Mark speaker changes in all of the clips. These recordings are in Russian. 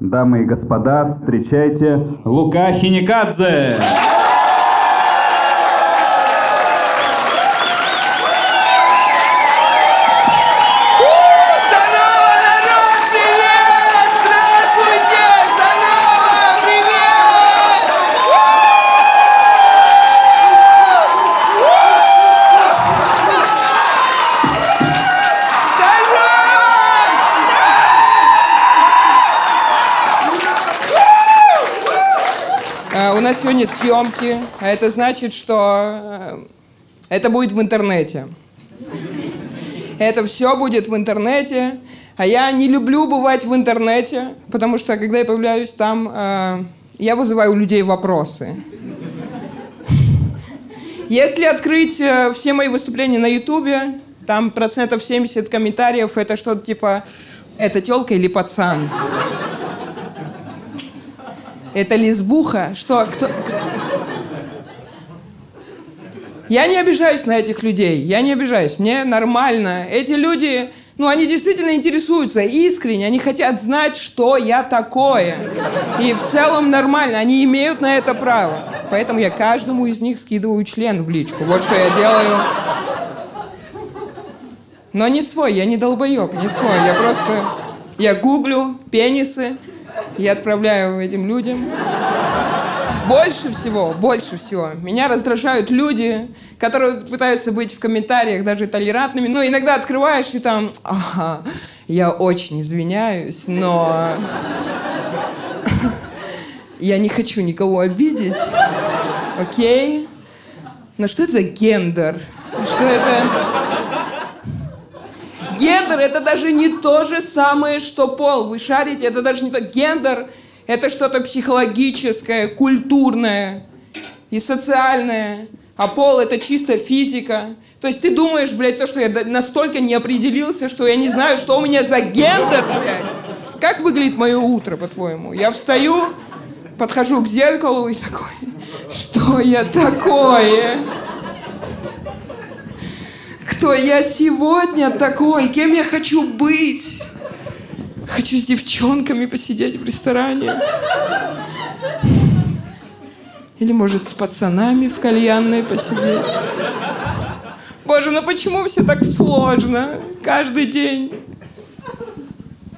Speaker 1: Дамы и господа, встречайте Лука Хиникадзе!
Speaker 2: Нас сегодня съемки, а это значит, что э, это будет в интернете. Это все будет в интернете, а я не люблю бывать в интернете, потому что когда я появляюсь там, э, я вызываю у людей вопросы. Если открыть э, все мои выступления на Ютубе, там процентов 70 комментариев это что-то типа «это телка или пацан?» Это лесбуха? Что? Кто? Я не обижаюсь на этих людей. Я не обижаюсь. Мне нормально. Эти люди, ну, они действительно интересуются искренне. Они хотят знать, что я такое. И в целом нормально. Они имеют на это право. Поэтому я каждому из них скидываю член в личку. Вот что я делаю. Но не свой, я не долбоеб, не свой. Я просто... Я гуглю пенисы, я отправляю этим людям. Больше всего, больше всего меня раздражают люди, которые пытаются быть в комментариях даже толерантными. Но иногда открываешь и там, ага, я очень извиняюсь, но я не хочу никого обидеть. Окей? Но что это за гендер? Что это? Гендер это даже не то же самое, что пол. Вы шарите, это даже не то. Гендер это что-то психологическое, культурное и социальное. А пол это чисто физика. То есть ты думаешь, блядь, то, что я настолько не определился, что я не знаю, что у меня за гендер, блядь. Как выглядит мое утро, по-твоему? Я встаю, подхожу к зеркалу и такой, что я такое? Кто я сегодня такой? Кем я хочу быть? Хочу с девчонками посидеть в ресторане. Или, может, с пацанами в кальянной посидеть. Боже, ну почему все так сложно? Каждый день.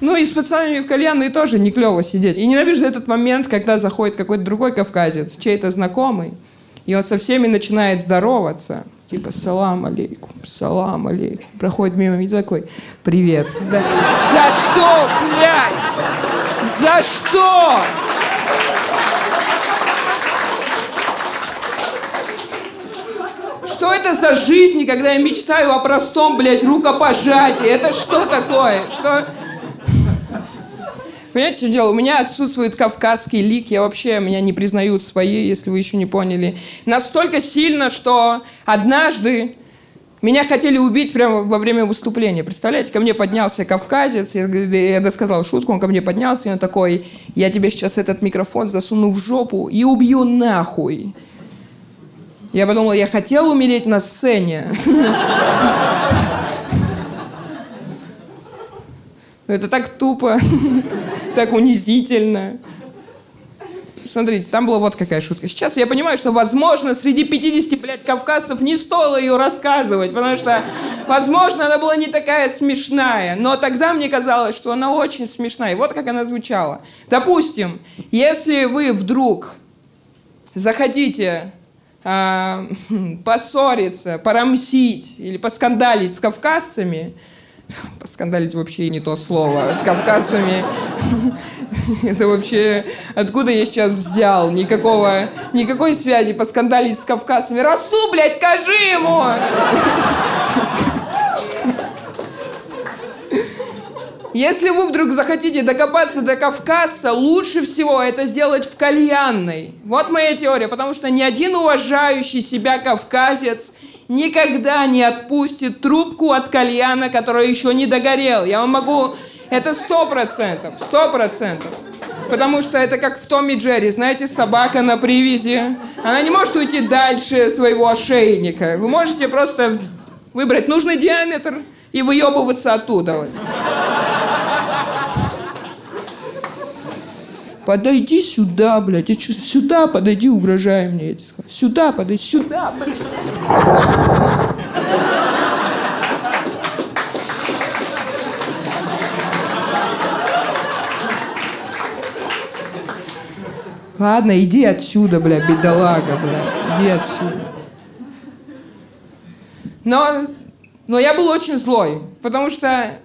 Speaker 2: Ну и с пацанами в кальянной тоже не клево сидеть. И ненавижу этот момент, когда заходит какой-то другой кавказец, чей-то знакомый, и он со всеми начинает здороваться. Типа, салам алейкум, салам алейкум. Проходит мимо и такой, привет. Да. За что, блядь? За что? Что это за жизнь, когда я мечтаю о простом, блядь, рукопожатии? Это что такое? Что... Понимаете, что дело? У меня отсутствует кавказский лик, я вообще, меня не признают свои, если вы еще не поняли. Настолько сильно, что однажды меня хотели убить прямо во время выступления. Представляете, ко мне поднялся кавказец, я, я досказал шутку, он ко мне поднялся, и он такой, я тебе сейчас этот микрофон засуну в жопу и убью нахуй. Я подумал, я хотел умереть на сцене. Это так тупо, так унизительно. Смотрите, там была вот какая шутка. Сейчас я понимаю, что, возможно, среди 50, блядь, кавказцев не стоило ее рассказывать, потому что, возможно, она была не такая смешная. Но тогда мне казалось, что она очень смешная. И вот как она звучала. Допустим, если вы вдруг захотите э, поссориться, порамсить или поскандалить с кавказцами, Поскандалить вообще не то слово. С кавказцами это вообще... Откуда я сейчас взял? Никакого... Никакой связи поскандалить с кавказцами. Расу, блядь, скажи ему! Если вы вдруг захотите докопаться до кавказца, лучше всего это сделать в кальянной. Вот моя теория, потому что ни один уважающий себя кавказец никогда не отпустит трубку от кальяна, который еще не догорел. Я вам могу... Это сто процентов, сто процентов. Потому что это как в Томми Джерри, знаете, собака на привязи. Она не может уйти дальше своего ошейника. Вы можете просто выбрать нужный диаметр и выебываться оттуда. Вот. Подойди сюда, блядь. Я чувствую, сюда подойди, угрожай мне. Сюда подойди, сюда подойди. Ладно, иди отсюда, бля, бедолага, бля. Иди отсюда. Но, но я был очень злой, потому что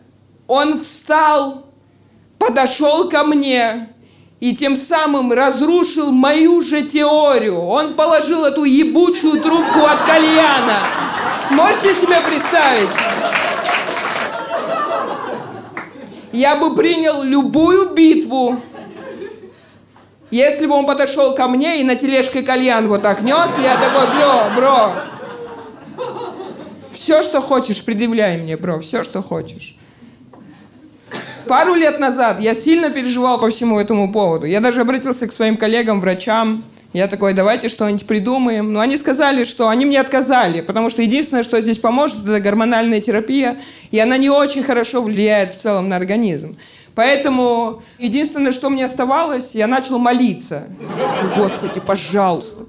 Speaker 2: он встал, подошел ко мне и тем самым разрушил мою же теорию. Он положил эту ебучую трубку от кальяна. Можете себе представить? Я бы принял любую битву, если бы он подошел ко мне и на тележке кальян вот так нес, я такой, бро, бро, все, что хочешь, предъявляй мне, бро, все, что хочешь. Пару лет назад я сильно переживал по всему этому поводу. Я даже обратился к своим коллегам, врачам. Я такой, давайте что-нибудь придумаем. Но они сказали, что они мне отказали, потому что единственное, что здесь поможет, это гормональная терапия, и она не очень хорошо влияет в целом на организм. Поэтому единственное, что мне оставалось, я начал молиться. Господи, пожалуйста.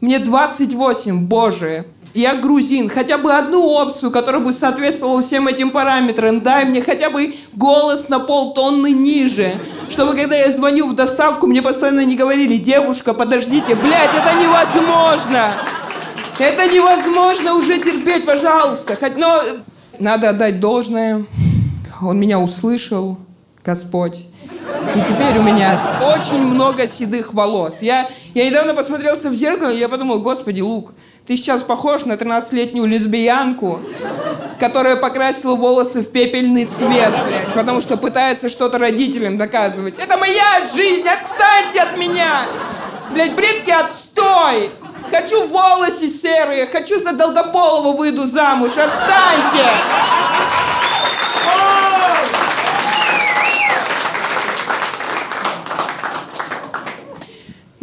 Speaker 2: Мне 28, Боже, я грузин, хотя бы одну опцию, которая бы соответствовала всем этим параметрам. Дай мне хотя бы голос на полтонны ниже, чтобы когда я звоню в доставку, мне постоянно не говорили, девушка, подождите, блядь, это невозможно. Это невозможно уже терпеть, пожалуйста. Хоть, но надо отдать должное. Он меня услышал, Господь. И теперь у меня очень много седых волос. Я, я недавно посмотрелся в зеркало, и я подумал, господи, Лук, ты сейчас похож на 13-летнюю лесбиянку, которая покрасила волосы в пепельный цвет, блядь, потому что пытается что-то родителям доказывать. Это моя жизнь, отстаньте от меня! Блядь, бритки, отстой! Хочу волосы серые, хочу за Долгополова выйду замуж, отстаньте!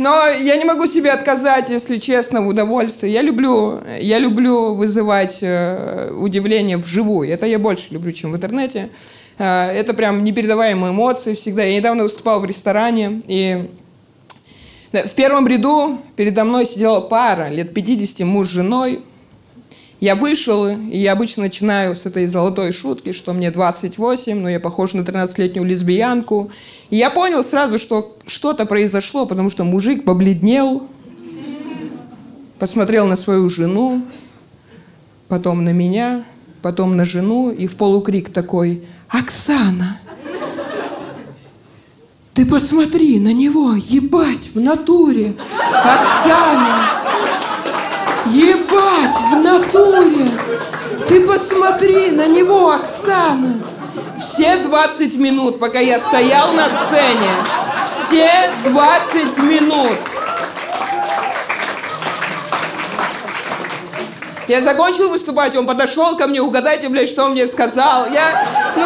Speaker 2: Но я не могу себе отказать, если честно, в удовольствии. Я люблю, я люблю вызывать э, удивление вживую. Это я больше люблю, чем в интернете. Э, это прям непередаваемые эмоции всегда. Я недавно выступал в ресторане, и в первом ряду передо мной сидела пара лет 50, муж с женой. Я вышел, и я обычно начинаю с этой золотой шутки, что мне 28, но я похож на 13-летнюю лесбиянку. И я понял сразу, что что-то произошло, потому что мужик побледнел, посмотрел на свою жену, потом на меня, потом на жену, и в полукрик такой «Оксана!» Ты посмотри на него, ебать, в натуре. Оксана! Ебать, в натуре! Ты посмотри на него, Оксана! Все 20 минут, пока я стоял на сцене, все 20 минут. Я закончил выступать, он подошел ко мне, угадайте, блядь, что он мне сказал. Я, ну,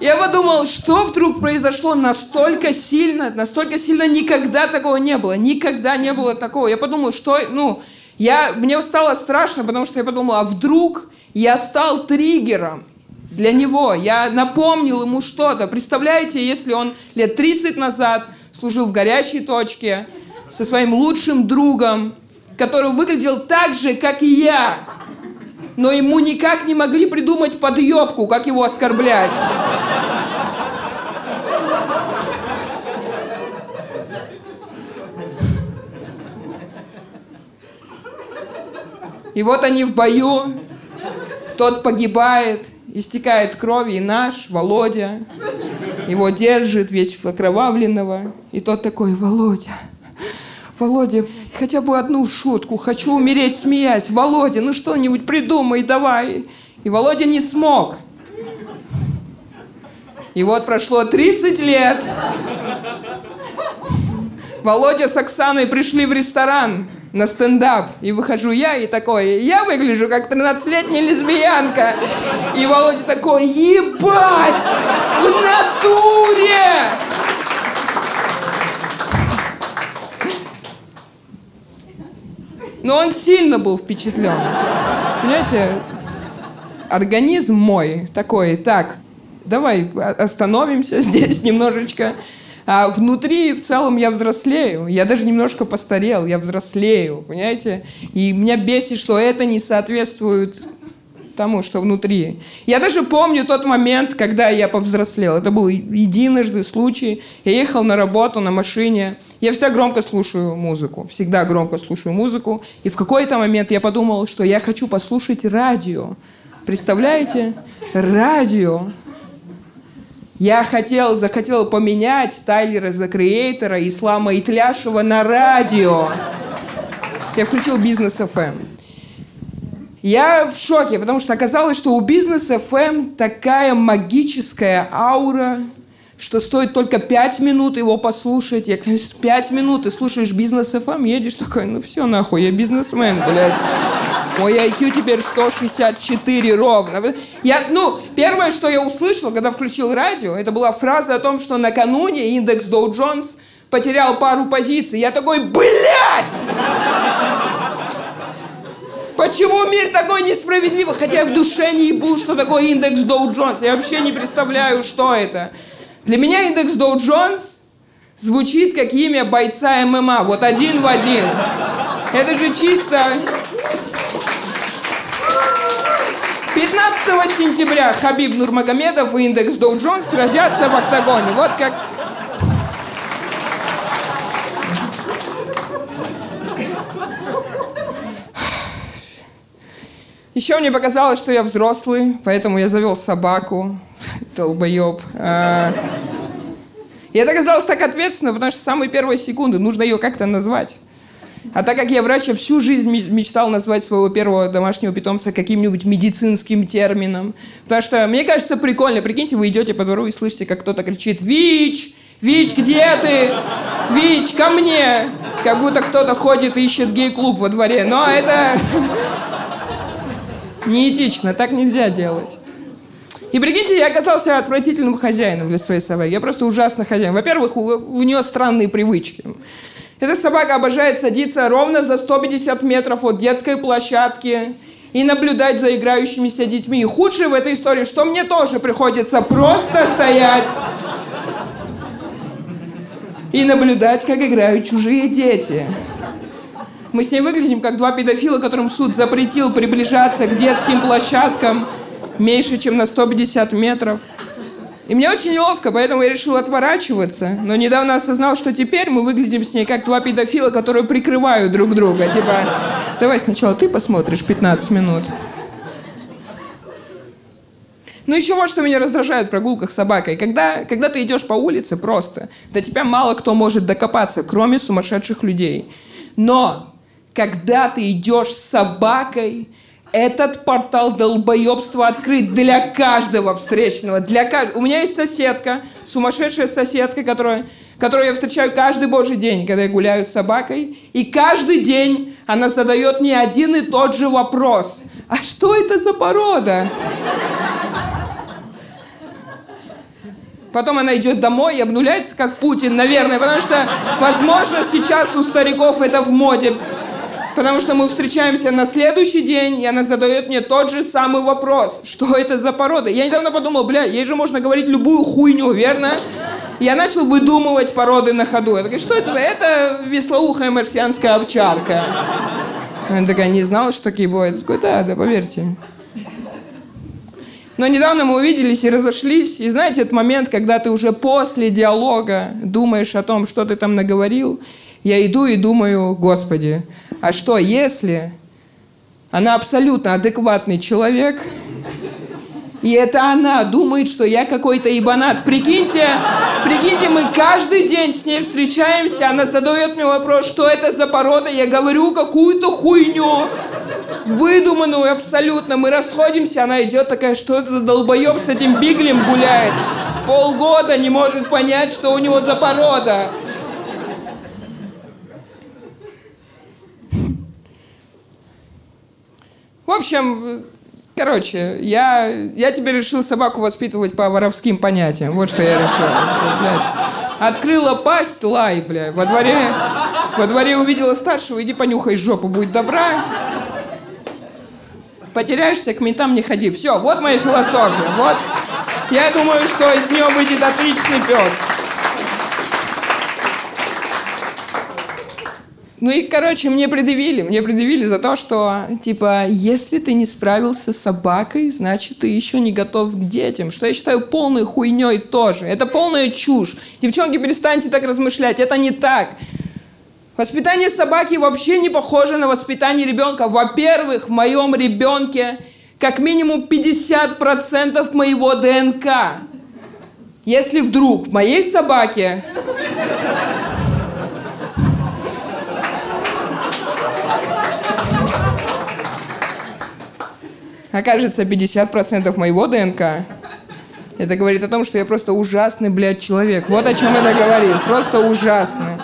Speaker 2: я подумал, что вдруг произошло настолько сильно, настолько сильно никогда такого не было, никогда не было такого. Я подумал, что, ну, я, мне стало страшно, потому что я подумала, а вдруг я стал триггером для него, я напомнил ему что-то. Представляете, если он лет 30 назад служил в горячей точке со своим лучшим другом, который выглядел так же, как и я, но ему никак не могли придумать подъебку, как его оскорблять. И вот они в бою, тот погибает, истекает кровью, и наш, Володя, его держит весь окровавленного. И тот такой, Володя, Володя, хотя бы одну шутку, хочу умереть, смеясь. Володя, ну что-нибудь придумай, давай. И Володя не смог. И вот прошло 30 лет. Володя с Оксаной пришли в ресторан на стендап. И выхожу я и такой, я выгляжу как 13-летняя лесбиянка. И Володя такой, ебать, в натуре! Но он сильно был впечатлен. Понимаете, организм мой такой, так, давай остановимся здесь немножечко. А внутри, в целом, я взрослею. Я даже немножко постарел, я взрослею, понимаете? И меня бесит, что это не соответствует тому, что внутри. Я даже помню тот момент, когда я повзрослел. Это был единожды случай. Я ехал на работу на машине. Я всегда громко слушаю музыку. Всегда громко слушаю музыку. И в какой-то момент я подумал, что я хочу послушать радио. Представляете? Радио. Я хотел, захотел поменять Тайлера за Креатора, Ислама Итляшева на радио. Я включил бизнес FM. Я в шоке, потому что оказалось, что у бизнес FM такая магическая аура, что стоит только пять минут его послушать. Я, конечно, пять минут ты слушаешь бизнес FM, едешь такой, ну все нахуй, я бизнесмен, блядь. Мой IQ теперь 164 ровно. Я, ну, первое, что я услышал, когда включил радио, это была фраза о том, что накануне индекс Dow Jones потерял пару позиций. Я такой, блядь! Почему мир такой несправедливый? Хотя я в душе не ебу, что такое индекс Доу Джонс. Я вообще не представляю, что это. Для меня индекс Доу Джонс звучит как имя бойца ММА. Вот один в один. Это же чисто... 15 сентября Хабиб Нурмагомедов и индекс Доу Джонс сразятся в октагоне. Вот как Еще мне показалось, что я взрослый, поэтому я завел собаку. Долбоеб. А... И это казалось так ответственно, потому что с самой первой секунды нужно ее как-то назвать. А так как я врач, я всю жизнь мечтал назвать своего первого домашнего питомца каким-нибудь медицинским термином. Потому что мне кажется прикольно. Прикиньте, вы идете по двору и слышите, как кто-то кричит «Вич! Вич, где ты? Вич, ко мне!» Как будто кто-то ходит и ищет гей-клуб во дворе. Но это... Неэтично, так нельзя делать. И прикиньте, я оказался отвратительным хозяином для своей собаки. Я просто ужасный хозяин. Во-первых, у, у нее странные привычки. Эта собака обожает садиться ровно за 150 метров от детской площадки и наблюдать за играющимися детьми. И худшее в этой истории, что мне тоже приходится просто стоять и наблюдать, как играют чужие дети. Мы с ней выглядим как два педофила, которым суд запретил приближаться к детским площадкам меньше, чем на 150 метров. И мне очень неловко, поэтому я решил отворачиваться. Но недавно осознал, что теперь мы выглядим с ней как два педофила, которые прикрывают друг друга. Типа, давай сначала ты посмотришь 15 минут. Ну еще вот что меня раздражает в прогулках с собакой. Когда, когда ты идешь по улице просто, до тебя мало кто может докопаться, кроме сумасшедших людей. Но когда ты идешь с собакой, этот портал долбоебства открыт для каждого встречного. Для кажд... У меня есть соседка, сумасшедшая соседка, которая, которую я встречаю каждый божий день, когда я гуляю с собакой. И каждый день она задает мне один и тот же вопрос. А что это за порода? Потом она идет домой и обнуляется, как Путин, наверное, потому что, возможно, сейчас у стариков это в моде Потому что мы встречаемся на следующий день, и она задает мне тот же самый вопрос. Что это за порода? Я недавно подумал, бля, ей же можно говорить любую хуйню, верно? Я начал выдумывать породы на ходу. Я такой, что это? Это веслоухая марсианская овчарка. Она такая, не знала, что такие бывают. Я такой, да, да, поверьте. Но недавно мы увиделись и разошлись. И знаете, этот момент, когда ты уже после диалога думаешь о том, что ты там наговорил, я иду и думаю, Господи, а что если она абсолютно адекватный человек, и это она думает, что я какой-то ибанат. Прикиньте, прикиньте, мы каждый день с ней встречаемся, она задает мне вопрос, что это за порода, я говорю какую-то хуйню, выдуманную абсолютно. Мы расходимся, она идет такая, что это за долбоеб с этим биглем гуляет. Полгода не может понять, что у него за порода. В общем, короче, я, я теперь решил собаку воспитывать по воровским понятиям. Вот что я решил. Открыла пасть, лай, бля. Во дворе, во дворе увидела старшего, иди понюхай жопу, будет добра. Потеряешься, к ментам не ходи. Все, вот моя философия. Вот. Я думаю, что из нее выйдет отличный пес. Ну и, короче, мне предъявили, мне предъявили за то, что, типа, если ты не справился с собакой, значит, ты еще не готов к детям. Что я считаю полной хуйней тоже. Это полная чушь. Девчонки, перестаньте так размышлять. Это не так. Воспитание собаки вообще не похоже на воспитание ребенка. Во-первых, в моем ребенке как минимум 50% моего ДНК. Если вдруг в моей собаке окажется 50% моего ДНК, это говорит о том, что я просто ужасный, блядь, человек. Вот о чем это говорит. Просто ужасный.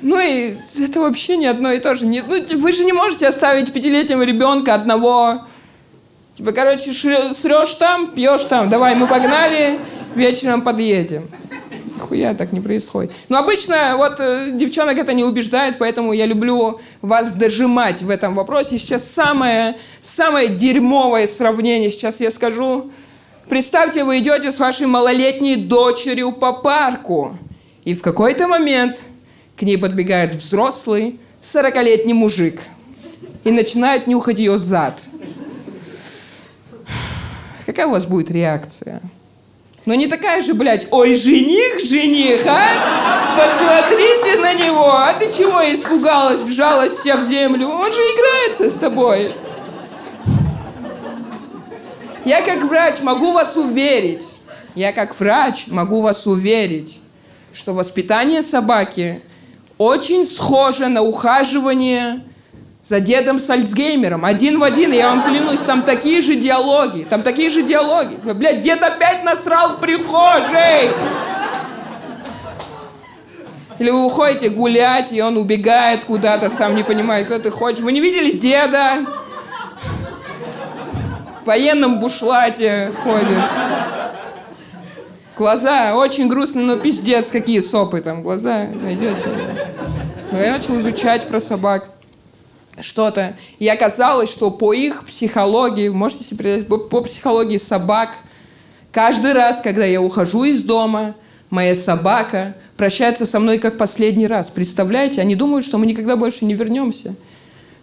Speaker 2: Ну и это вообще не одно и то же. Не, ну, вы же не можете оставить пятилетнего ребенка одного. Типа, короче, срешь там, пьешь там. Давай, мы погнали, вечером подъедем нихуя так не происходит. Но обычно вот э, девчонок это не убеждает, поэтому я люблю вас дожимать в этом вопросе. Сейчас самое, самое дерьмовое сравнение сейчас я скажу. Представьте, вы идете с вашей малолетней дочерью по парку, и в какой-то момент к ней подбегает взрослый, сорокалетний мужик и начинает нюхать ее зад. Какая у вас будет реакция? Но не такая же, блядь, ой, жених, жених, а? Посмотрите на него, а ты чего испугалась, вжалась вся в землю? Он же играется с тобой. Я как врач могу вас уверить, я как врач могу вас уверить, что воспитание собаки очень схоже на ухаживание за дедом с Альцгеймером. Один в один, я вам клянусь, там такие же диалоги. Там такие же диалоги. Блядь, дед опять насрал в прихожей. Или вы уходите гулять, и он убегает куда-то, сам не понимает, куда ты хочешь. Вы не видели деда? В военном бушлате ходит. Глаза очень грустные, но пиздец, какие сопы там. Глаза найдете. Я начал изучать про собак что-то. И оказалось, что по их психологии, можете себе представить, по психологии собак, каждый раз, когда я ухожу из дома, моя собака прощается со мной как последний раз. Представляете? Они думают, что мы никогда больше не вернемся.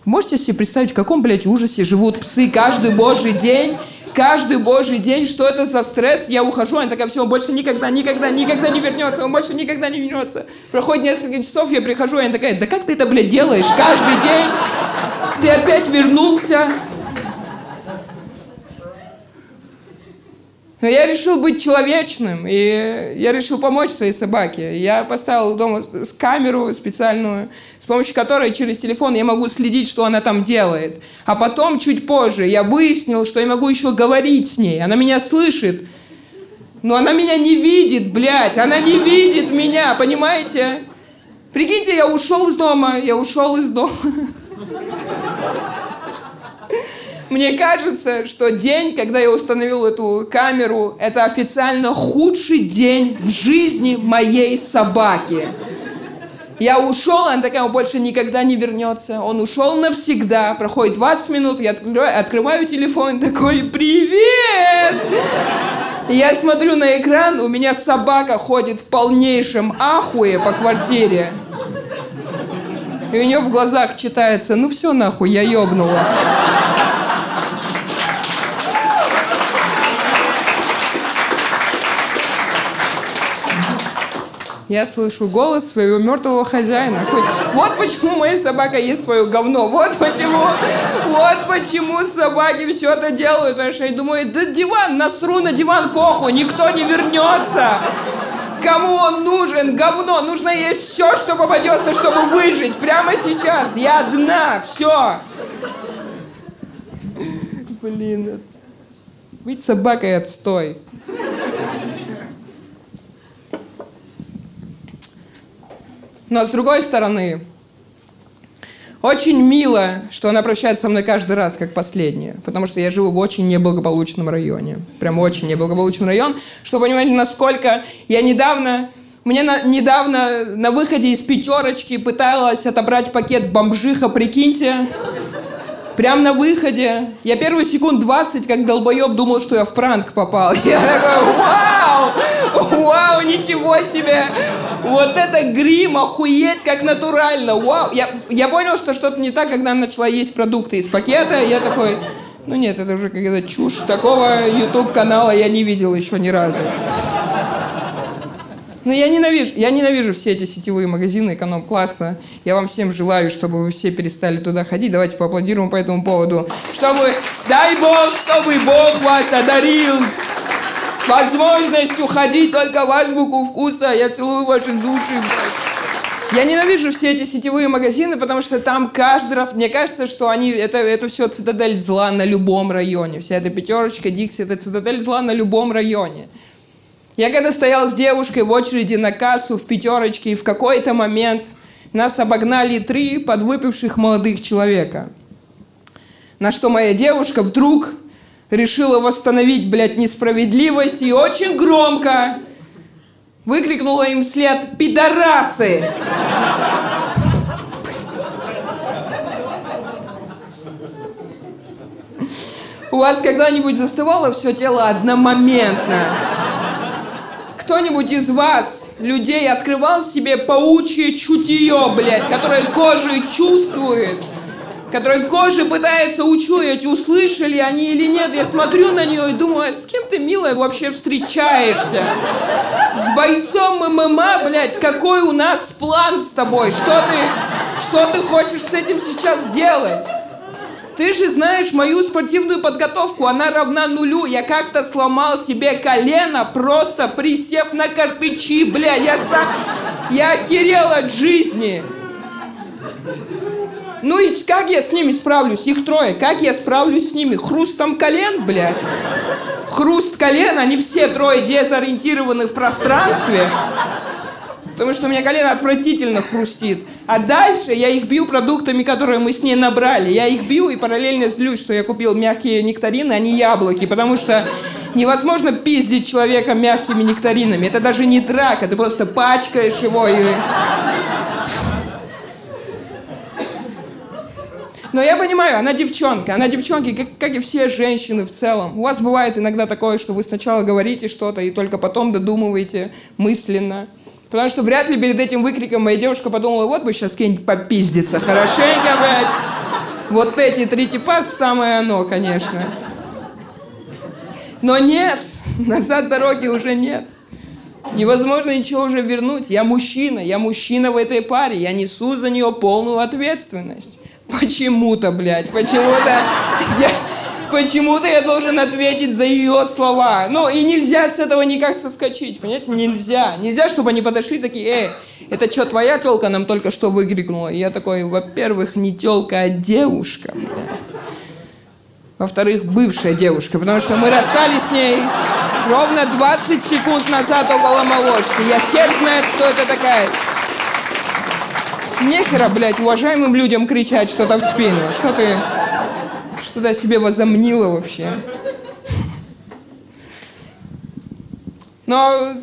Speaker 2: Можете себе представить, в каком, блядь, ужасе живут псы каждый божий день, каждый божий день, что это за стресс, я ухожу, она такая, все, он больше никогда, никогда, никогда не вернется, он больше никогда не вернется. Проходит несколько часов, я прихожу, и она такая, да как ты это, блядь, делаешь каждый день? Ты опять вернулся? Я решил быть человечным, и я решил помочь своей собаке. Я поставил дома камеру специальную, с помощью которой через телефон я могу следить, что она там делает. А потом, чуть позже, я выяснил, что я могу еще говорить с ней. Она меня слышит, но она меня не видит, блядь, она не видит меня, понимаете? Прикиньте, я ушел из дома, я ушел из дома. Мне кажется, что день, когда я установил эту камеру, это официально худший день в жизни моей собаки. Я ушел, она такая, он больше никогда не вернется. Он ушел навсегда. Проходит 20 минут, я открываю, открываю телефон, такой, привет! Я смотрю на экран, у меня собака ходит в полнейшем ахуе по квартире. И у нее в глазах читается, ну все нахуй, я ебнулась. Я слышу голос своего мертвого хозяина. Вот почему моя собака ест свое говно. Вот почему. Вот почему собаки все это делают. Потому я думаю, да диван, насру на диван похуй, никто не вернется. Кому он нужен? Говно. Нужно есть все, что попадется, чтобы выжить. Прямо сейчас. Я одна. Все. Блин. Быть собакой отстой. Но с другой стороны, очень мило, что она прощается со мной каждый раз, как последняя, потому что я живу в очень неблагополучном районе. Прям очень неблагополучный район. Чтобы понимать, насколько я недавно... Мне на, недавно на выходе из пятерочки пыталась отобрать пакет бомжиха, прикиньте. Прям на выходе. Я первые секунд 20, как долбоеб, думал, что я в пранк попал. Я такой, вау! Вау, ничего себе! Вот это грим, охуеть, как натурально! Вау! Я, я понял, что что-то не так, когда начала есть продукты из пакета. Я такой, ну нет, это уже какая-то чушь. Такого YouTube-канала я не видел еще ни разу. Но я ненавижу, я ненавижу все эти сетевые магазины эконом-класса. Я вам всем желаю, чтобы вы все перестали туда ходить. Давайте поаплодируем по этому поводу. Чтобы, дай Бог, чтобы Бог вас одарил возможностью ходить только в азбуку вкуса. Я целую ваши души. Я ненавижу все эти сетевые магазины, потому что там каждый раз, мне кажется, что они, это, это все цитадель зла на любом районе. Вся эта пятерочка, Дикси, это цитадель зла на любом районе. Я когда стоял с девушкой в очереди на кассу в пятерочке, и в какой-то момент нас обогнали три подвыпивших молодых человека. На что моя девушка вдруг решила восстановить, блядь, несправедливость и очень громко выкрикнула им вслед «Пидорасы!» У вас когда-нибудь застывало все тело одномоментно? Кто-нибудь из вас, людей, открывал в себе паучье чутье, блядь, которое кожей чувствует, которое кожей пытается учуять, услышали они или нет. Я смотрю на нее и думаю, а с кем ты, милая, вообще встречаешься? С бойцом ММА, блядь, какой у нас план с тобой? Что ты, что ты хочешь с этим сейчас делать? Ты же знаешь мою спортивную подготовку, она равна нулю. Я как-то сломал себе колено, просто присев на картычи, бля, я сам... Я охерел от жизни. Ну и как я с ними справлюсь? Их трое. Как я справлюсь с ними? Хрустом колен, блядь? Хруст колен, они все трое дезориентированы в пространстве потому что у меня колено отвратительно хрустит. А дальше я их бью продуктами, которые мы с ней набрали. Я их бью и параллельно злюсь, что я купил мягкие нектарины, а не яблоки, потому что невозможно пиздить человека мягкими нектаринами. Это даже не драка, ты просто пачкаешь его и... Но я понимаю, она девчонка, она девчонки, как, как и все женщины в целом. У вас бывает иногда такое, что вы сначала говорите что-то и только потом додумываете мысленно. Потому что вряд ли перед этим выкриком моя девушка подумала, вот бы сейчас кем-нибудь попиздиться хорошенько, блядь. Вот эти три типа самое оно, конечно. Но нет, назад дороги уже нет. Невозможно ничего уже вернуть. Я мужчина, я мужчина в этой паре, я несу за нее полную ответственность. Почему-то, блядь, почему-то я, Почему-то я должен ответить за ее слова. Ну, и нельзя с этого никак соскочить, понимаете? Нельзя. Нельзя, чтобы они подошли такие, эй, это что, твоя телка нам только что выкрикнула? И я такой, во-первых, не телка, а девушка. Во-вторых, бывшая девушка, потому что мы расстались с ней ровно 20 секунд назад около молочки. Я хер знает, кто это такая. Нехера, блядь, уважаемым людям кричать что-то в спину. Что ты... Что ты о себе возомнила вообще? Но,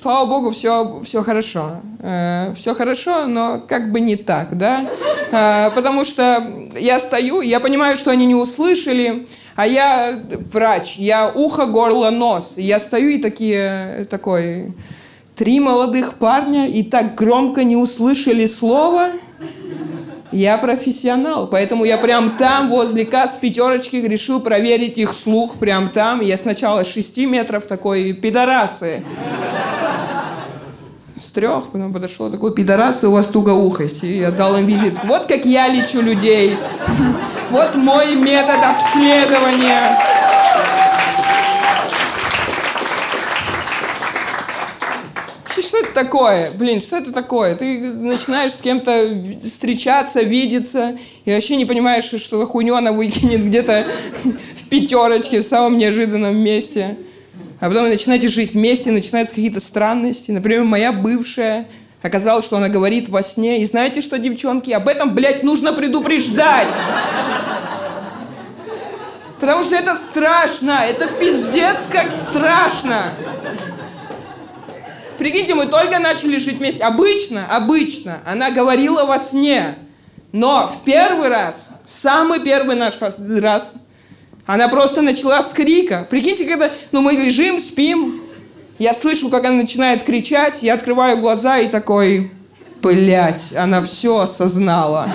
Speaker 2: слава богу, все, все хорошо. Э, все хорошо, но как бы не так, да? Э, потому что я стою, я понимаю, что они не услышали, а я врач, я ухо, горло, нос. Я стою и такие, такой, три молодых парня и так громко не услышали слова – я профессионал, поэтому я прям там, возле касс пятерочки, решил проверить их слух прям там. Я сначала с 6 метров такой, пидорасы. С трех, потом подошел такой, пидорасы, у вас тугоухость. И я дал им визит. Вот как я лечу людей. Вот мой метод обследования. Что это такое? Блин, что это такое? Ты начинаешь с кем-то встречаться, видеться, и вообще не понимаешь, что за хуйню она выкинет где-то в пятерочке, в самом неожиданном месте. А потом вы начинаете жить вместе, начинаются какие-то странности. Например, моя бывшая оказалось, что она говорит во сне. И знаете что, девчонки, об этом, блядь, нужно предупреждать. Потому что это страшно, это пиздец как страшно. Прикиньте, мы только начали жить вместе. Обычно, обычно она говорила во сне. Но в первый раз, в самый первый наш раз, она просто начала с крика. Прикиньте, когда ну, мы лежим, спим, Я слышу, как она начинает кричать, я открываю глаза и такой, блядь, она все осознала.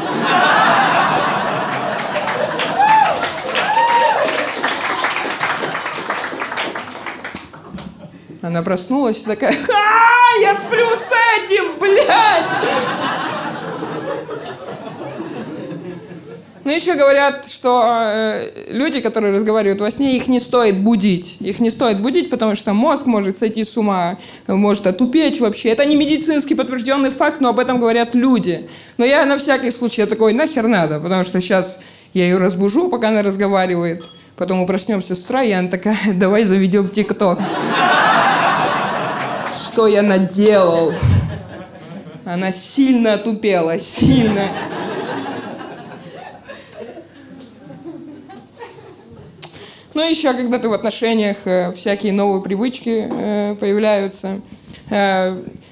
Speaker 2: Она проснулась и такая, а, я сплю с этим, блядь! Ну, еще говорят, что э, люди, которые разговаривают во сне, их не стоит будить. Их не стоит будить, потому что мозг может сойти с ума, может отупеть вообще. Это не медицинский подтвержденный факт, но об этом говорят люди. Но я на всякий случай такой, нахер надо, потому что сейчас я ее разбужу, пока она разговаривает. Потом мы проснемся с утра, и она такая, давай заведем ТикТок. Что я наделал? Она сильно отупела, сильно. Ну, еще, когда ты в отношениях, э, всякие новые привычки э, появляются.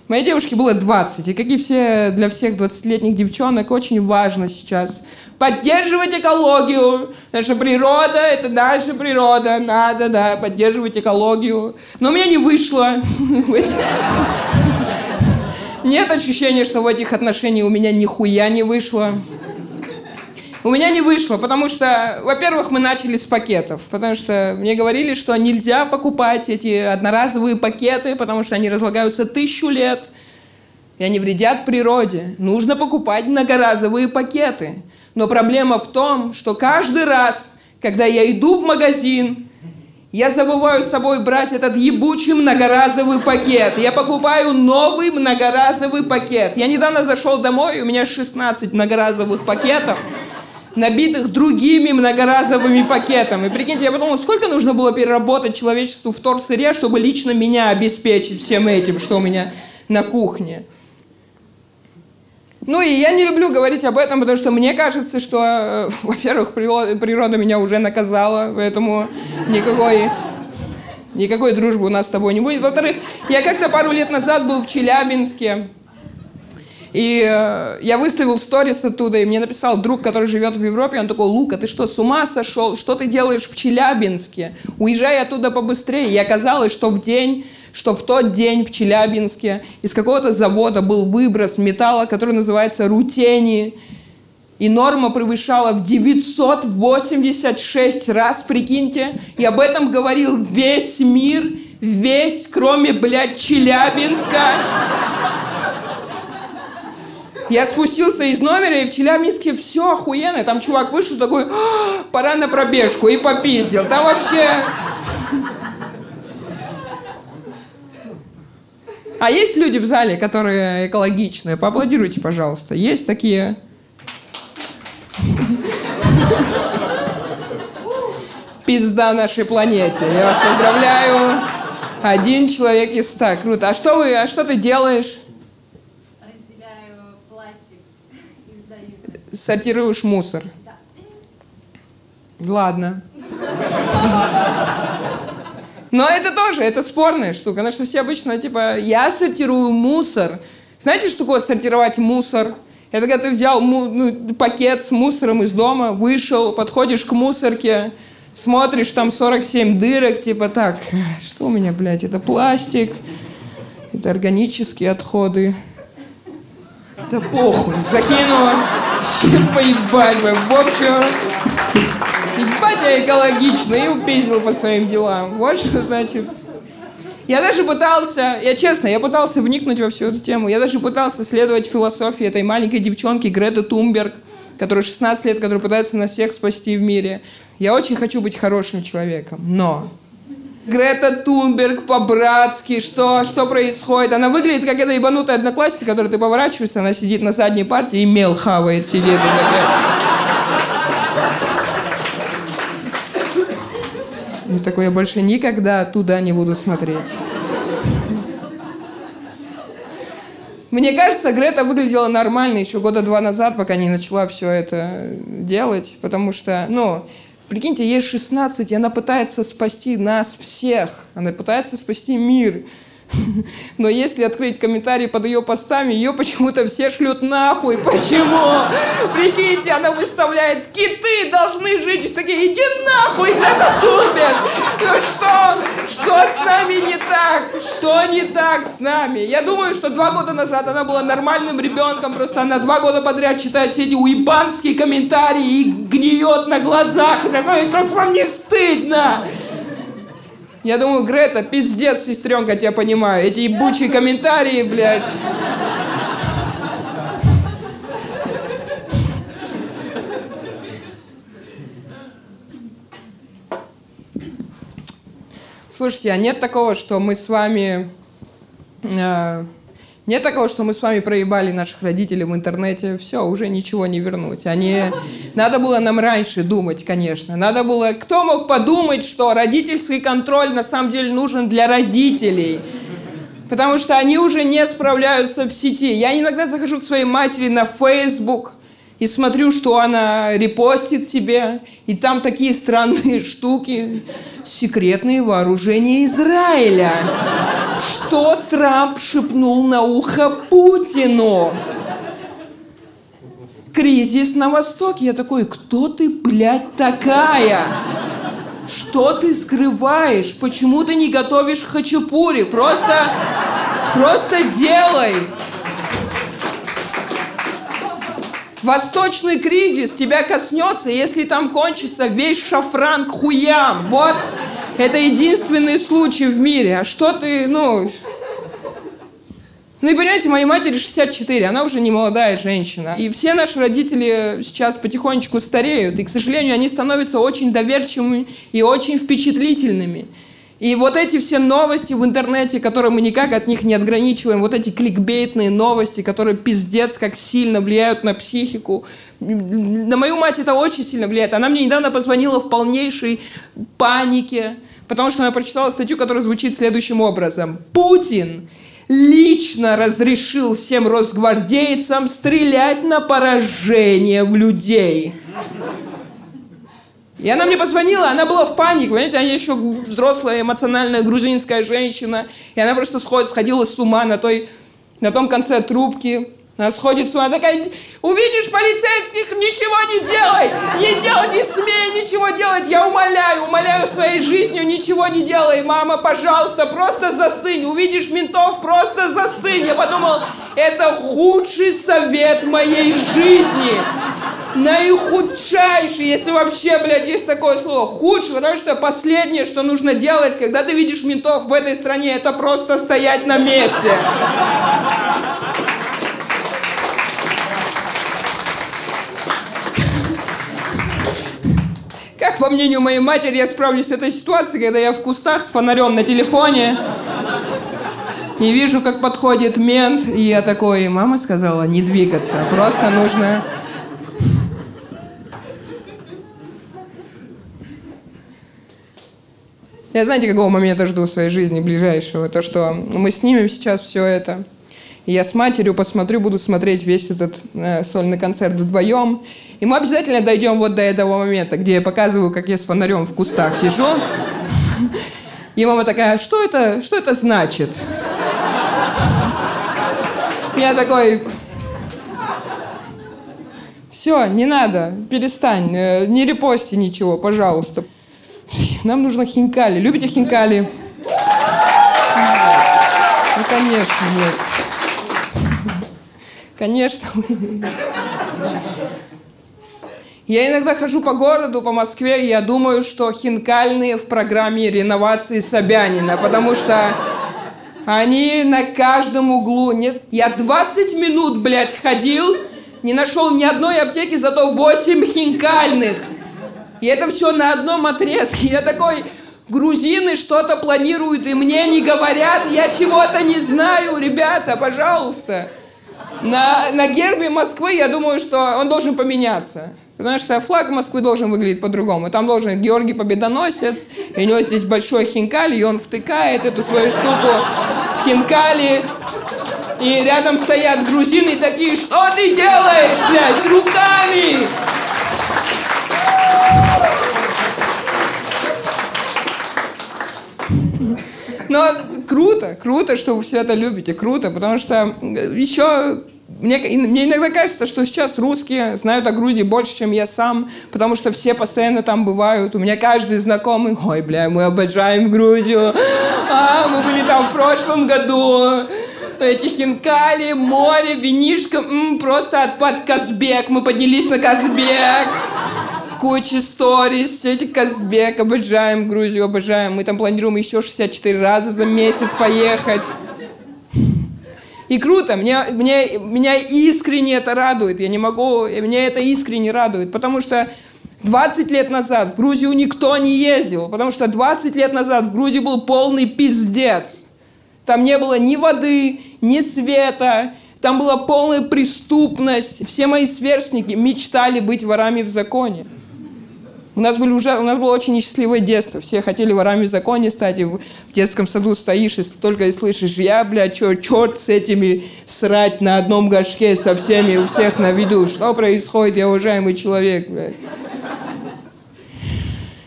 Speaker 2: Моей девушке было 20, и как и все, для всех 20-летних девчонок, очень важно сейчас поддерживать экологию. Наша природа — это наша природа. Надо, да, поддерживать экологию. Но у меня не вышло. Нет ощущения, что в этих отношениях у меня нихуя не вышло. У меня не вышло, потому что, во-первых, мы начали с пакетов, потому что мне говорили, что нельзя покупать эти одноразовые пакеты, потому что они разлагаются тысячу лет, и они вредят природе. Нужно покупать многоразовые пакеты. Но проблема в том, что каждый раз, когда я иду в магазин, я забываю с собой брать этот ебучий многоразовый пакет. Я покупаю новый многоразовый пакет. Я недавно зашел домой, у меня 16 многоразовых пакетов набитых другими многоразовыми пакетами. Прикиньте, я подумал, сколько нужно было переработать человечеству в торсыре, чтобы лично меня обеспечить всем этим, что у меня на кухне. Ну и я не люблю говорить об этом, потому что мне кажется, что, э, во-первых, природа меня уже наказала, поэтому никакой, никакой дружбы у нас с тобой не будет. Во-вторых, я как-то пару лет назад был в Челябинске, и э, я выставил сторис оттуда, и мне написал друг, который живет в Европе, он такой, Лука, ты что, с ума сошел? Что ты делаешь в Челябинске? Уезжай оттуда побыстрее. И оказалось, что в день, что в тот день в Челябинске из какого-то завода был выброс металла, который называется рутени. И норма превышала в 986 раз, прикиньте. И об этом говорил весь мир, весь, кроме, блядь, Челябинска. Я спустился из номера, и в Челябинске все охуенно. Там чувак вышел такой, «А, пора на пробежку, и попиздил. Там вообще... А есть люди в зале, которые экологичные? Поаплодируйте, пожалуйста. Есть такие? Пизда нашей планете. Я вас поздравляю. Один человек из ста. Круто. А что вы, а что ты делаешь? Сортируешь мусор. Да. Ладно. Но это тоже, это спорная штука. Потому что все обычно, типа, я сортирую мусор. Знаете, что такое сортировать мусор? Это когда ты взял ну, пакет с мусором из дома, вышел, подходишь к мусорке, смотришь, там 47 дырок, типа так, что у меня, блядь, это пластик, это органические отходы. Да похуй, закинула. Поебать бы. В общем, ебать я экологично и упиздил по своим делам. Вот что значит. Я даже пытался, я честно, я пытался вникнуть во всю эту тему. Я даже пытался следовать философии этой маленькой девчонки Греты Тумберг, которая 16 лет, которая пытается нас всех спасти в мире. Я очень хочу быть хорошим человеком, но Грета Тунберг по-братски, что, что происходит? Она выглядит как эта ебанутая одноклассница, которой ты поворачиваешься, она сидит на задней партии и мел хавает, сидит. И такая... И такой, я больше никогда туда не буду смотреть. Мне кажется, Грета выглядела нормально еще года два назад, пока не начала все это делать, потому что, ну, Прикиньте, ей 16, и она пытается спасти нас всех. Она пытается спасти мир. Но если открыть комментарии под ее постами, ее почему-то все шлют нахуй. Почему? Прикиньте, она выставляет, киты должны жить. И такие, иди нахуй, это тупит. Ну что? Что с нами не так? Что не так с нами? Я думаю, что два года назад она была нормальным ребенком, просто она два года подряд читает все эти уебанские комментарии и гниет на глазах. И такой, как вам не стыдно? Я думаю, Грета, пиздец, сестренка, тебя понимаю. Эти ебучие комментарии, блядь. Слушайте, а нет такого, что мы с вами... Э, нет такого, что мы с вами проебали наших родителей в интернете, все, уже ничего не вернуть. Они... Надо было нам раньше думать, конечно. Надо было... Кто мог подумать, что родительский контроль на самом деле нужен для родителей? Потому что они уже не справляются в сети. Я иногда захожу к своей матери на Facebook, и смотрю, что она репостит тебе, и там такие странные штуки. Секретные вооружения Израиля. Что Трамп шепнул на ухо Путину? Кризис на Востоке. Я такой, кто ты, блядь, такая? Что ты скрываешь? Почему ты не готовишь хачапури? Просто, просто делай. Восточный кризис тебя коснется, если там кончится весь шафран к хуям. Вот. Это единственный случай в мире. А что ты, ну... Ну и понимаете, моей матери 64, она уже не молодая женщина. И все наши родители сейчас потихонечку стареют, и, к сожалению, они становятся очень доверчивыми и очень впечатлительными. И вот эти все новости в интернете, которые мы никак от них не отграничиваем, вот эти кликбейтные новости, которые пиздец как сильно влияют на психику. На мою мать это очень сильно влияет. Она мне недавно позвонила в полнейшей панике, потому что она прочитала статью, которая звучит следующим образом. Путин лично разрешил всем росгвардейцам стрелять на поражение в людей. И она мне позвонила, она была в панике, понимаете, она еще взрослая, эмоциональная грузинская женщина, и она просто сходит, сходила с ума на, той, на том конце трубки, она сходит с ума, такая, увидишь полицейских, ничего не делай, не делай, не смей ничего делать, я умоляю, умоляю своей жизнью, ничего не делай, мама, пожалуйста, просто застынь, увидишь ментов, просто застынь. Я подумал, это худший совет моей жизни наихудшайший, если вообще, блядь, есть такое слово, худший, потому что последнее, что нужно делать, когда ты видишь ментов в этой стране, это просто стоять на месте. Как по мнению моей матери, я справлюсь с этой ситуацией, когда я в кустах с фонарем на телефоне и вижу, как подходит мент, и я такой, мама сказала не двигаться, просто нужно Я знаете, какого момента жду в своей жизни ближайшего? То, что мы снимем сейчас все это. Я с матерью посмотрю, буду смотреть весь этот э, сольный концерт вдвоем. И мы обязательно дойдем вот до этого момента, где я показываю, как я с фонарем в кустах сижу. И мама такая, что это, что это значит? Я такой, все, не надо, перестань, э, не репости ничего, пожалуйста. Нам нужно хинкали. Любите хинкали? Ну, конечно, нет. Конечно. Я иногда хожу по городу, по Москве, и я думаю, что хинкальные в программе реновации Собянина, потому что они на каждом углу. Нет, я 20 минут, блядь, ходил, не нашел ни одной аптеки, зато 8 хинкальных. И это все на одном отрезке. Я такой, грузины что-то планируют, и мне не говорят, я чего-то не знаю, ребята, пожалуйста. На, на гербе Москвы, я думаю, что он должен поменяться. Потому что флаг Москвы должен выглядеть по-другому. Там должен Георгий Победоносец, и у него здесь большой хинкали, и он втыкает эту свою штуку в хинкали. И рядом стоят грузины такие, что ты делаешь, блядь, руками? Но круто, круто, что вы все это любите, круто, потому что еще мне, мне иногда кажется, что сейчас русские знают о Грузии больше, чем я сам, потому что все постоянно там бывают. У меня каждый знакомый, ой, бля, мы обожаем Грузию, а, мы были там в прошлом году, эти хинкали, море, винишко, м, просто отпад Казбек, мы поднялись на Казбек. Куча сторис, эти Казбек, обожаем Грузию, обожаем. Мы там планируем еще 64 раза за месяц поехать. И круто, мне, мне, меня искренне это радует, я не могу, меня это искренне радует, потому что 20 лет назад в Грузию никто не ездил, потому что 20 лет назад в Грузии был полный пиздец. Там не было ни воды, ни света, там была полная преступность. Все мои сверстники мечтали быть ворами в законе. У нас, были уже, у нас было очень несчастливое детство. Все хотели ворами в законе стать. И в детском саду стоишь и только и слышишь, я, блядь, чё, черт с этими срать на одном горшке со всеми, у всех на виду. Что происходит, я уважаемый человек, блядь.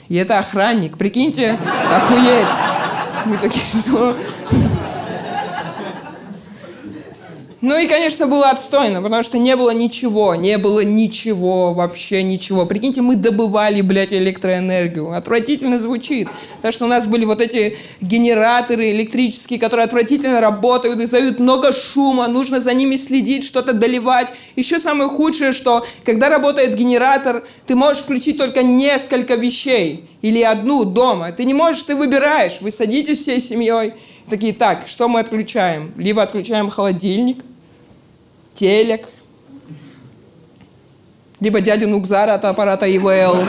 Speaker 2: И это охранник. Прикиньте, охуеть. Мы такие, что... Ну и, конечно, было отстойно, потому что не было ничего, не было ничего, вообще ничего. Прикиньте, мы добывали, блядь, электроэнергию. Отвратительно звучит. Потому что у нас были вот эти генераторы электрические, которые отвратительно работают, издают много шума, нужно за ними следить, что-то доливать. Еще самое худшее, что когда работает генератор, ты можешь включить только несколько вещей или одну дома. Ты не можешь, ты выбираешь. Вы садитесь всей семьей, такие, так, что мы отключаем? Либо отключаем холодильник, телек, либо дядю Нукзара от аппарата ИВЛ.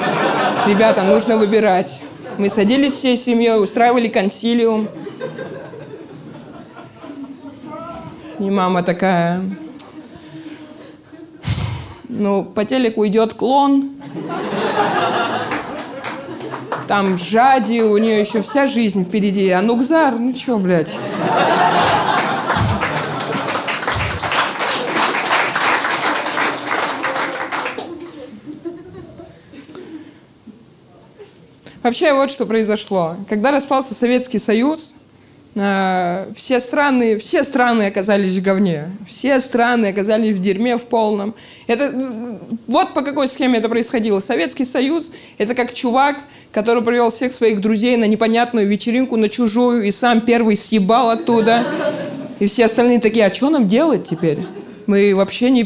Speaker 2: Ребята, нужно выбирать. Мы садились всей семьей, устраивали консилиум. И мама такая, ну, по телеку идет клон, там Жади, у нее еще вся жизнь впереди. А Нукзар, ну чё, блядь? Вообще вот что произошло. Когда распался Советский Союз, все страны, все страны оказались в говне. Все страны оказались в дерьме в полном. Это, вот по какой схеме это происходило. Советский Союз – это как чувак, который привел всех своих друзей на непонятную вечеринку, на чужую, и сам первый съебал оттуда. И все остальные такие, а что нам делать теперь? Мы вообще не,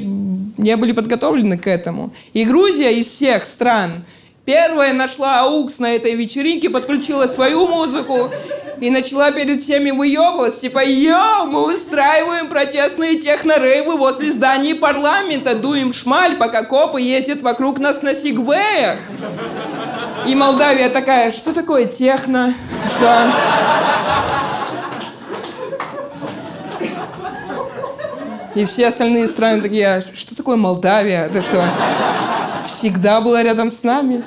Speaker 2: не были подготовлены к этому. И Грузия из всех стран – Первая нашла aux на этой вечеринке, подключила свою музыку и начала перед всеми выебываться. Типа, yo, мы устраиваем протестные техно-рейвы возле здания парламента, дуем шмаль, пока копы ездят вокруг нас на сигвеях. И Молдавия такая, что такое техно? Что? И все остальные страны такие, а что такое Молдавия? Это что, всегда была рядом с нами?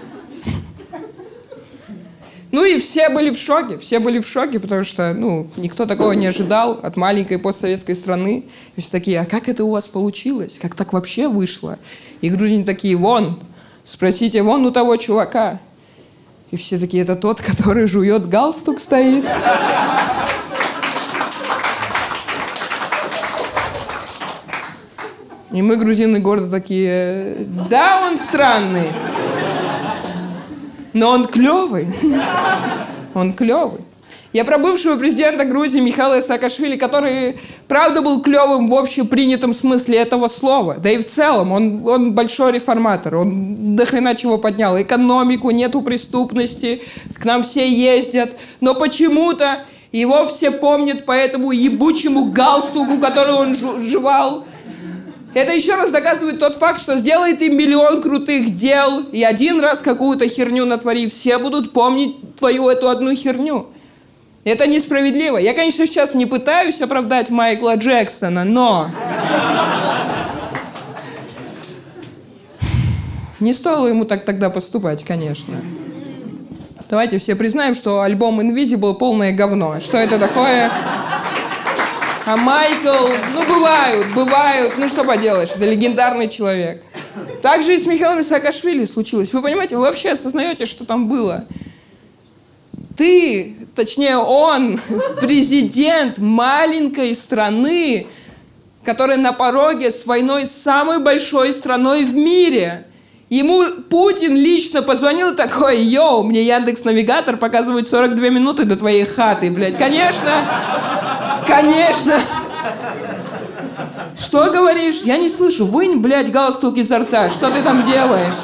Speaker 2: Ну и все были в шоке, все были в шоке, потому что, ну, никто такого не ожидал от маленькой постсоветской страны. И все такие, а как это у вас получилось? Как так вообще вышло? И грузины такие, вон, спросите вон у того чувака. И все такие, это тот, который жует галстук стоит. И мы, грузины, гордо такие, да, он странный, но он клевый. Он клевый. Я про бывшего президента Грузии Михаила Саакашвили, который, правда, был клевым в общепринятом смысле этого слова. Да и в целом, он, он большой реформатор, он до хрена чего поднял. Экономику, нету преступности, к нам все ездят. Но почему-то его все помнят по этому ебучему галстуку, который он жевал. Это еще раз доказывает тот факт, что сделает им миллион крутых дел, и один раз какую-то херню натвори, все будут помнить твою эту одну херню. Это несправедливо. Я, конечно, сейчас не пытаюсь оправдать Майкла Джексона, но... Не стоило ему так тогда поступать, конечно. Давайте все признаем, что альбом Invisible полное говно. Что это такое? А Майкл, ну бывают, бывают, ну что поделаешь, это легендарный человек. Так же и с Михаилом Саакашвили случилось. Вы понимаете, вы вообще осознаете, что там было? Ты, точнее он, президент маленькой страны, которая на пороге с войной с самой большой страной в мире. Ему Путин лично позвонил такой, йоу, мне Яндекс Навигатор показывает 42 минуты до твоей хаты, блядь. Конечно, конечно. Что говоришь? Я не слышу. Вынь, блядь, галстук изо рта. Что ты там делаешь?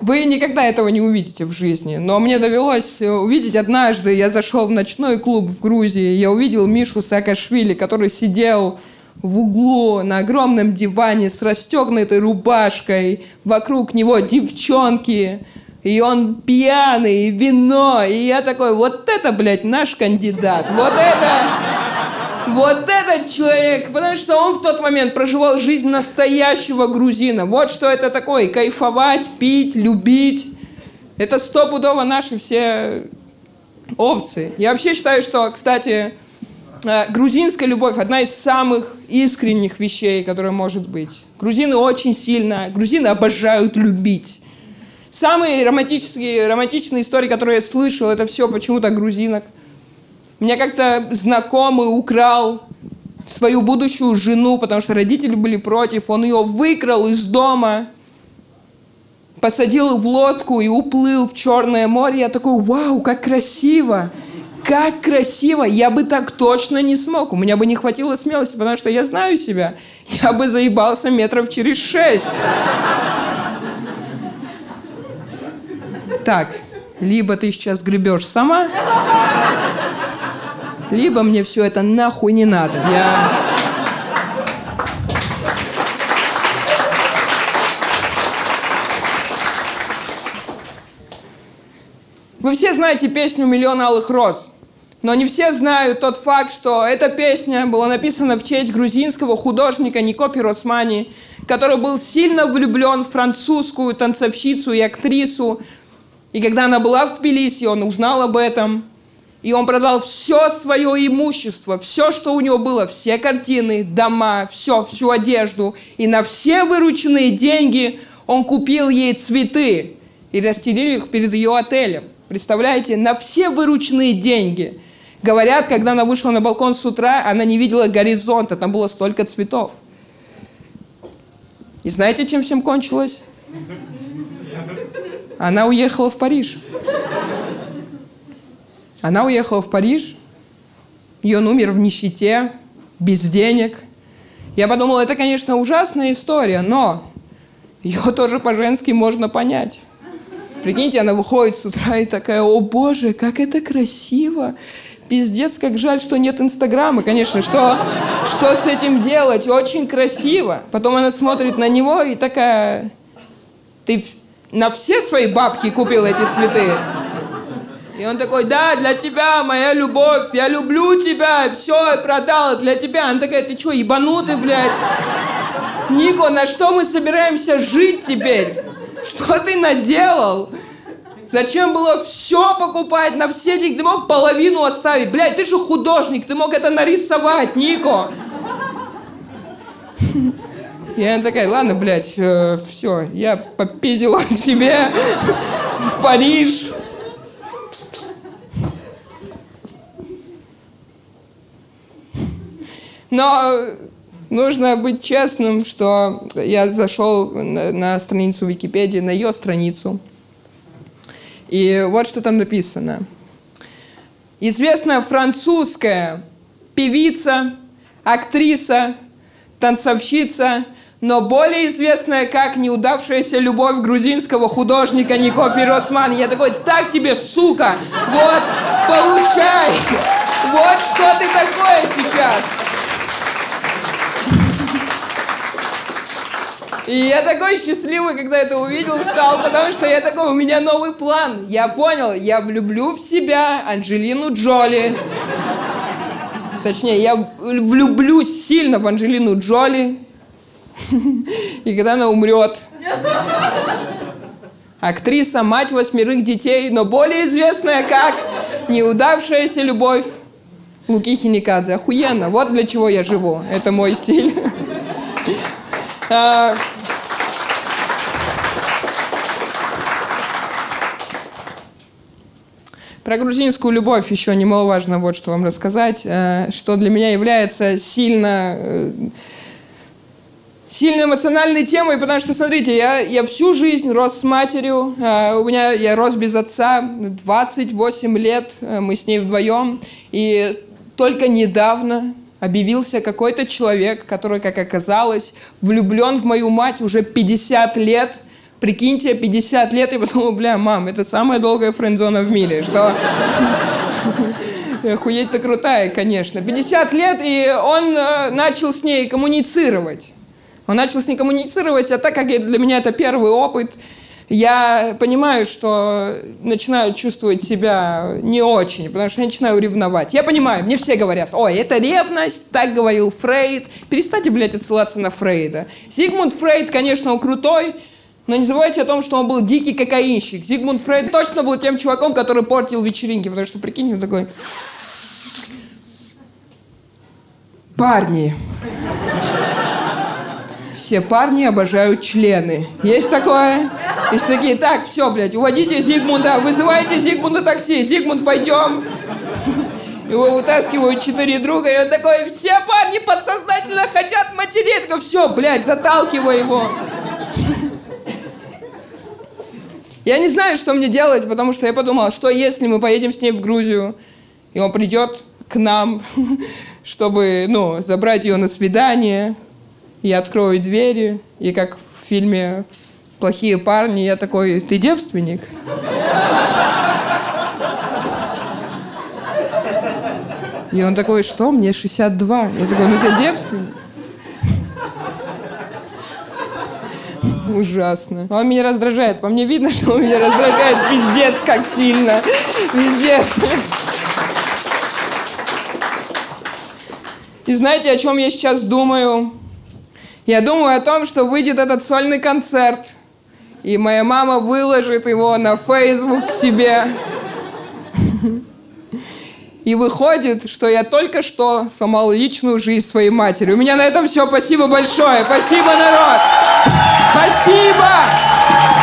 Speaker 2: Вы никогда этого не увидите в жизни, но мне довелось увидеть однажды, я зашел в ночной клуб в Грузии, я увидел Мишу Саакашвили, который сидел в углу на огромном диване с расстегнутой рубашкой, вокруг него девчонки, и он пьяный, и вино, и я такой, вот это, блядь, наш кандидат, вот это... Вот этот человек, потому что он в тот момент проживал жизнь настоящего грузина. Вот что это такое. Кайфовать, пить, любить. Это стопудово наши все опции. Я вообще считаю, что, кстати, э, грузинская любовь одна из самых искренних вещей, которая может быть. Грузины очень сильно, грузины обожают любить. Самые романтические, романтичные истории, которые я слышал, это все почему-то грузинок – меня как-то знакомый украл свою будущую жену, потому что родители были против. Он ее выкрал из дома, посадил в лодку и уплыл в Черное море. Я такой, вау, как красиво! Как красиво! Я бы так точно не смог. У меня бы не хватило смелости, потому что я знаю себя. Я бы заебался метров через шесть. Так, либо ты сейчас гребешь сама, либо мне все это нахуй не надо. Я... Вы все знаете песню «Миллион алых роз», но не все знают тот факт, что эта песня была написана в честь грузинского художника Никопи Росмани, который был сильно влюблен в французскую танцовщицу и актрису. И когда она была в Тбилиси, он узнал об этом – и он продал все свое имущество, все, что у него было, все картины, дома, все, всю одежду. И на все вырученные деньги он купил ей цветы и расстелил их перед ее отелем. Представляете, на все вырученные деньги. Говорят, когда она вышла на балкон с утра, она не видела горизонта, там было столько цветов. И знаете, чем всем кончилось? Она уехала в Париж. Она уехала в Париж, он умер в нищете, без денег. Я подумал, это, конечно, ужасная история, но ее тоже по-женски можно понять. Прикиньте, она выходит с утра и такая, о боже, как это красиво. Пиздец, как жаль, что нет Инстаграма, конечно, что, что с этим делать? Очень красиво. Потом она смотрит на него и такая, ты на все свои бабки купил эти цветы? И он такой, да, для тебя, моя любовь, я люблю тебя, все, я продал для тебя. Она такая, ты что, ебанутый, блядь? Нико, на что мы собираемся жить теперь? Что ты наделал? Зачем было все покупать на все деньги? Ты мог половину оставить. Блядь, ты же художник, ты мог это нарисовать, Нико. И она такая, ладно, блядь, э, все, я попиздила к себе в Париж. Но нужно быть честным, что я зашел на, на страницу Википедии, на ее страницу. И вот что там написано. Известная французская певица, актриса, танцовщица, но более известная как неудавшаяся любовь грузинского художника Нико Пиросман. Я такой, так тебе, сука, вот, получай, вот что ты такое сейчас. И я такой счастливый, когда это увидел, стал, потому что я такой, у меня новый план. Я понял, я влюблю в себя Анджелину Джоли. Точнее, я влюблюсь сильно в Анджелину Джоли. И когда она умрет. Актриса, мать восьмерых детей, но более известная как неудавшаяся любовь Луки Хиникадзе. Охуенно. Вот для чего я живу. Это мой стиль. А, Про грузинскую любовь еще немаловажно вот что вам рассказать, э, что для меня является сильно э, сильно эмоциональной темой, потому что, смотрите, я, я всю жизнь рос с матерью, э, у меня я рос без отца, 28 лет э, мы с ней вдвоем, и только недавно объявился какой-то человек, который, как оказалось, влюблен в мою мать уже 50 лет. Прикиньте, 50 лет, и потом, бля, мам, это самая долгая френдзона в мире, что... Охуеть-то крутая, конечно. 50 лет, и он э, начал с ней коммуницировать. Он начал с ней коммуницировать, а так как для меня это первый опыт, я понимаю, что начинаю чувствовать себя не очень, потому что я начинаю ревновать. Я понимаю, мне все говорят, ой, это ревность, так говорил Фрейд. Перестаньте, блядь, отсылаться на Фрейда. Зигмунд Фрейд, конечно, он крутой, но не забывайте о том, что он был дикий кокаинщик. Зигмунд Фрейд точно был тем чуваком, который портил вечеринки, потому что, прикиньте, он такой... Парни. Все парни обожают члены. Есть такое? И все такие, так, все, блядь, уводите Зигмунда, вызывайте Зигмунда такси, Зигмунд, пойдем. Его вытаскивают четыре друга, и он такой, все парни подсознательно хотят материть. Такой, все, блядь, заталкивай его. Я не знаю, что мне делать, потому что я подумал, что если мы поедем с ней в Грузию, и он придет к нам, чтобы, ну, забрать ее на свидание, я открою двери, и как в фильме «Плохие парни», я такой, ты девственник? И он такой, что, мне 62? Я такой, ну ты девственник? Ужасно. Он меня раздражает. По мне видно, что он меня раздражает. Пиздец, как сильно. Пиздец. И знаете, о чем я сейчас думаю? Я думаю о том, что выйдет этот сольный концерт, и моя мама выложит его на Facebook себе. И выходит, что я только что сломал личную жизнь своей матери. У меня на этом все. Спасибо большое. Спасибо, народ. Спасибо.